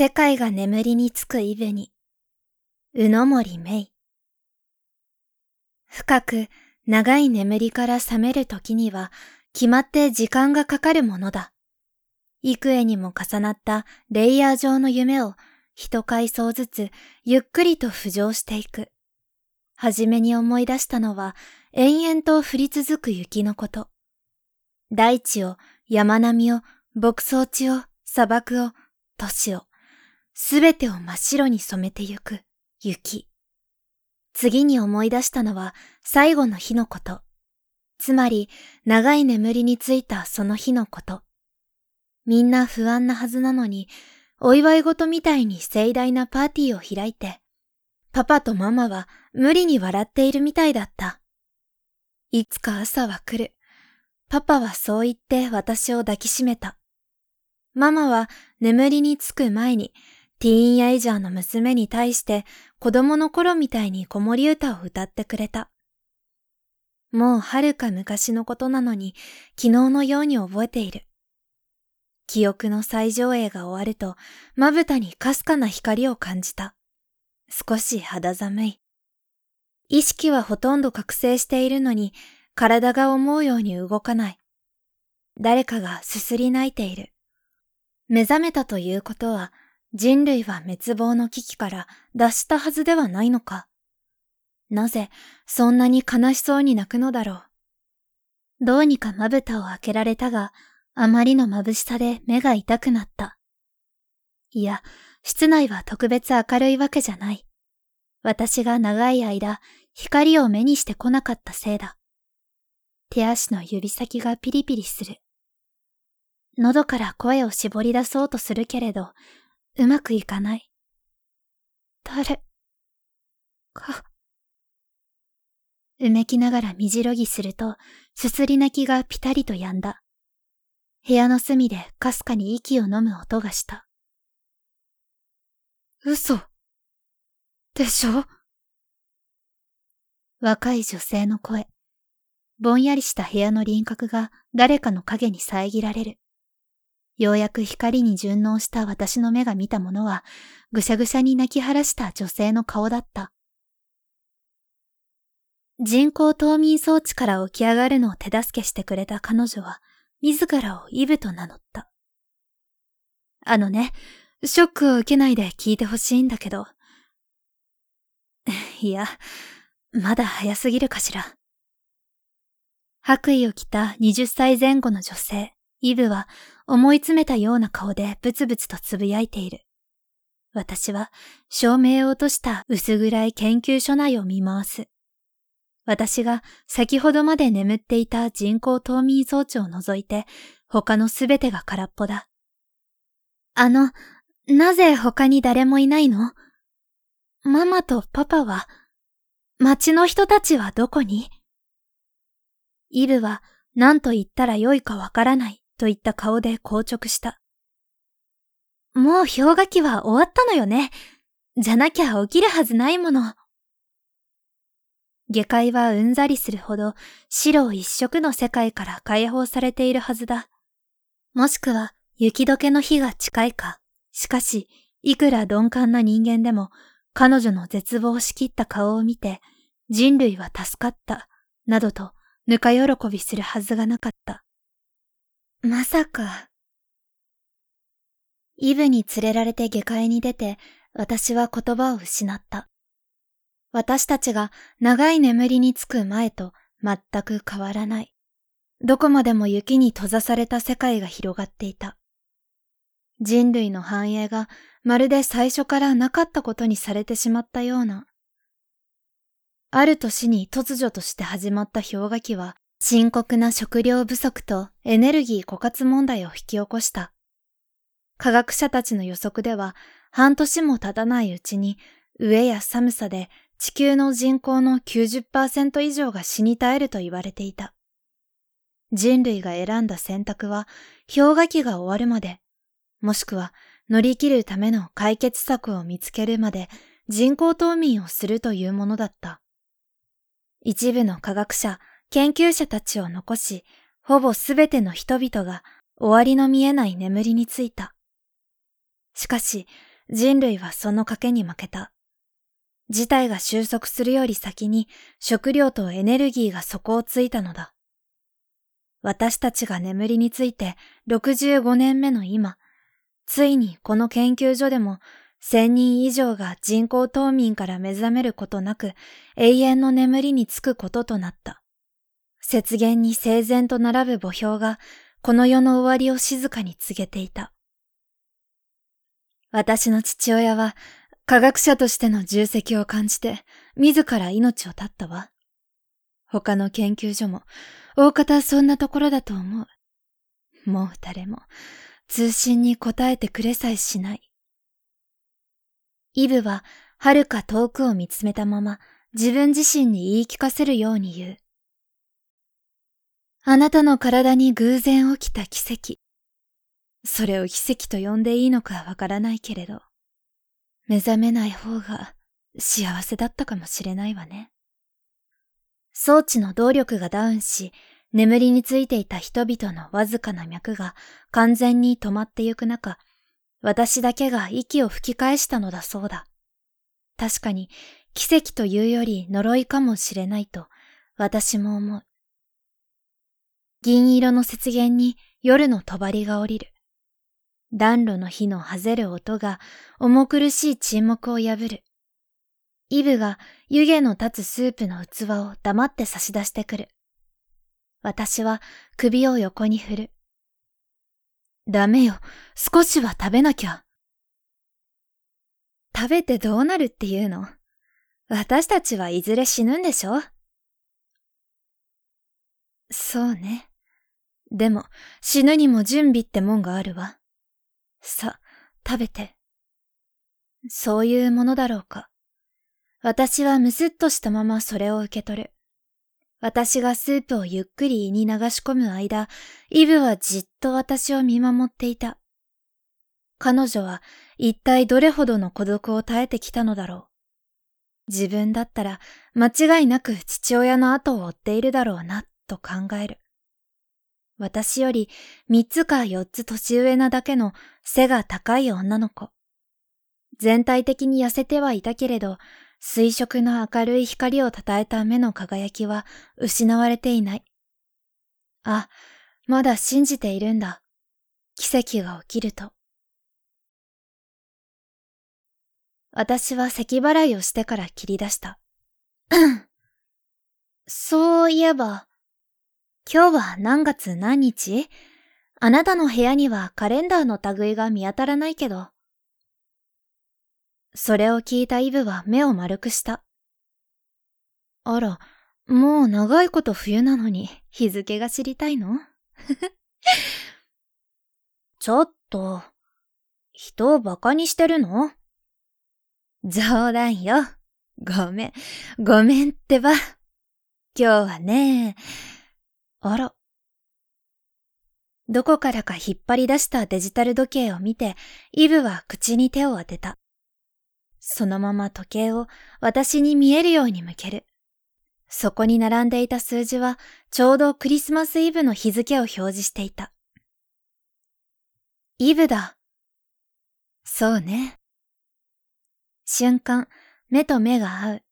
世界が眠りにつくイブに、うのもりめい。深く長い眠りから覚める時には決まって時間がかかるものだ。幾重にも重なったレイヤー状の夢を一階層ずつゆっくりと浮上していく。はじめに思い出したのは延々と降り続く雪のこと。大地を、山並みを、牧草地を、砂漠を、都市を、すべてを真っ白に染めてゆく雪。次に思い出したのは最後の日のこと。つまり長い眠りについたその日のこと。みんな不安なはずなのに、お祝い事みたいに盛大なパーティーを開いて、パパとママは無理に笑っているみたいだった。いつか朝は来る。パパはそう言って私を抱きしめた。ママは眠りにつく前にティーンエイジャーの娘に対して子供の頃みたいに子守歌を歌ってくれた。もう遥か昔のことなのに昨日のように覚えている。記憶の最上映が終わるとまぶたにかすかな光を感じた。少し肌寒い。意識はほとんど覚醒しているのに体が思うように動かない。誰かがすすり泣いている。目覚めたということは人類は滅亡の危機から脱したはずではないのか。なぜそんなに悲しそうに泣くのだろう。どうにかまぶたを開けられたが、あまりの眩しさで目が痛くなった。いや、室内は特別明るいわけじゃない。私が長い間、光を目にしてこなかったせいだ。手足の指先がピリピリする。喉から声を絞り出そうとするけれど、うまくいかない。誰か。うめきながらみじろぎすると、すすり泣きがぴたりと止んだ。部屋の隅でかすかに息を飲む音がした。嘘。でしょ？若い女性の声。ぼんやりした部屋の輪郭が誰かの影に遮られる。ようやく光に順応した私の目が見たものは、ぐしゃぐしゃに泣き晴らした女性の顔だった。人工冬眠装置から起き上がるのを手助けしてくれた彼女は、自らをイブと名乗った。あのね、ショックを受けないで聞いてほしいんだけど。いや、まだ早すぎるかしら。白衣を着た20歳前後の女性、イブは思い詰めたような顔でブツブツとつぶやいている。私は照明を落とした薄暗い研究所内を見回す。私が先ほどまで眠っていた人工冬眠装置を除いて他のすべてが空っぽだ。あの、なぜ他に誰もいないの？ママとパパは、町の人たちはどこに？イブは何と言ったらよいかわからないといった顔で硬直した。もう氷河期は終わったのよね。じゃなきゃ起きるはずないもの。下界はうんざりするほど白一色の世界から解放されているはずだ。もしくは雪解けの日が近いか。しかし、いくら鈍感な人間でも彼女の絶望しきった顔を見て人類は助かった、などとぬか喜びするはずがなかった。まさか。イブに連れられて下界に出て、私は言葉を失った。私たちが長い眠りにつく前と全く変わらない。どこまでも雪に閉ざされた世界が広がっていた。人類の繁栄がまるで最初からなかったことにされてしまったような。ある年に突如として始まった氷河期は深刻な食料不足とエネルギー枯渇問題を引き起こした。科学者たちの予測では半年も経たないうちに飢えや寒さで地球の人口の90%以上が死に絶えると言われていた。人類が選んだ選択は氷河期が終わるまで、もしくは乗り切るための解決策を見つけるまで人工冬眠をするというものだった。一部の科学者、研究者たちを残し、ほぼすべての人々が終わりの見えない眠りについた。しかし、人類はその賭けに負けた。事態が収束するより先に食料とエネルギーが底をついたのだ。私たちが眠りについて65年目の今、ついにこの研究所でも千人以上が人工冬眠から目覚めることなく永遠の眠りにつくこととなった。雪原に整然と並ぶ墓標がこの世の終わりを静かに告げていた。私の父親は科学者としての重責を感じて自ら命を絶ったわ。他の研究所も大方そんなところだと思う。もう誰も通信に答えてくれさえしない。イブは遥か遠くを見つめたまま自分自身に言い聞かせるように言う。あなたの体に偶然起きた奇跡。それを奇跡と呼んでいいのかわからないけれど、目覚めない方が幸せだったかもしれないわね。装置の動力がダウンし、眠りについていた人々のわずかな脈が完全に止まってゆく中、私だけが息を吹き返したのだそうだ。確かに奇跡というより呪いかもしれないと私も思う。銀色の雪原に夜の帳が降りる。暖炉の火のはぜる音が重苦しい沈黙を破る。イブが湯気の立つスープの器を黙って差し出してくる。私は首を横に振る。ダメよ、少しは食べなきゃ。食べてどうなるっていうの？私たちはいずれ死ぬんでしょ？そうね。でも死ぬにも準備ってもんがあるわ。さ、食べて。そういうものだろうか。私はむすっとしたままそれを受け取る。私がスープをゆっくり胃に流し込む間、イブはじっと私を見守っていた。彼女は一体どれほどの孤独を耐えてきたのだろう。自分だったら間違いなく父親の後を追っているだろうな、と考える。私より三つか四つ年上なだけの背が高い女の子。全体的に痩せてはいたけれど、水色の明るい光を称えた目の輝きは失われていない。あ、まだ信じているんだ。奇跡が起きると。私は咳払いをしてから切り出した。そういえば、今日は何月何日？あなたの部屋にはカレンダーの類が見当たらないけど。それを聞いたイブは目を丸くした。あら、もう長いこと冬なのに日付が知りたいの？ちょっと、人を馬鹿にしてるの？冗談よ。ごめん、ごめんってば。今日はね、あら。どこからか引っ張り出したデジタル時計を見て、イブは口に手を当てた。そのまま時計を私に見えるように向ける。そこに並んでいた数字はちょうどクリスマスイブの日付を表示していた。イブだ。そうね。瞬間、目と目が合う。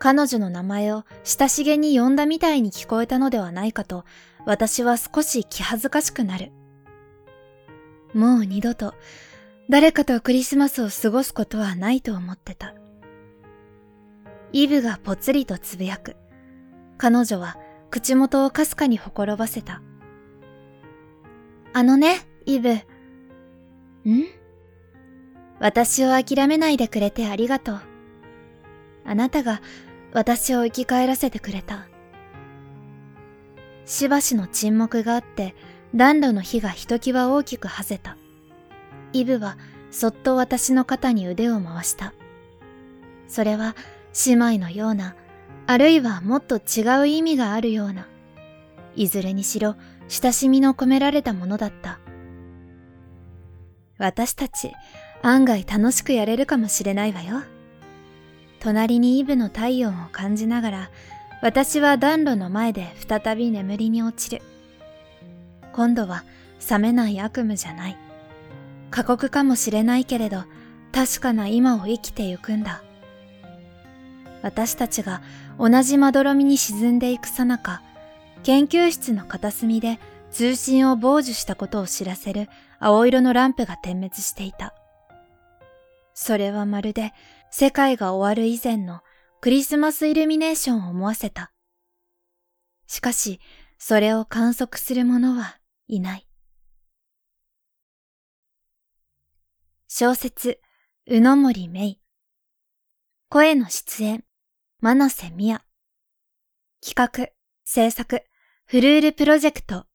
彼女の名前を親しげに呼んだみたいに聞こえたのではないかと、私は少し気恥ずかしくなる。もう二度と誰かとクリスマスを過ごすことはないと思ってた。イブがぽつりとつぶやく。彼女は口元をかすかにほころばせた。あのね、イブ。ん？私を諦めないでくれてありがとう。あなたが私を生き返らせてくれた。しばしの沈黙があって、暖炉の火がひときわ大きくはぜた。イブはそっと私の肩に腕を回した。それは姉妹のような、あるいはもっと違う意味があるような、いずれにしろ親しみの込められたものだった。私たち案外楽しくやれるかもしれないわよ。隣にイブの体温を感じながら、私は暖炉の前で再び眠りに落ちる。今度は冷めない悪夢じゃない。過酷かもしれないけれど、確かな今を生きてゆくんだ。私たちが同じまどろみに沈んでいくさなか、研究室の片隅で通信を傍受したことを知らせる青色のランプが点滅していた。それはまるで世界が終わる以前のクリスマスイルミネーションを思わせた。しかし、それを観測する者はいない。小説、宇野森芽声の出演、真瀬美也。企画、制作、フルールプロジェクト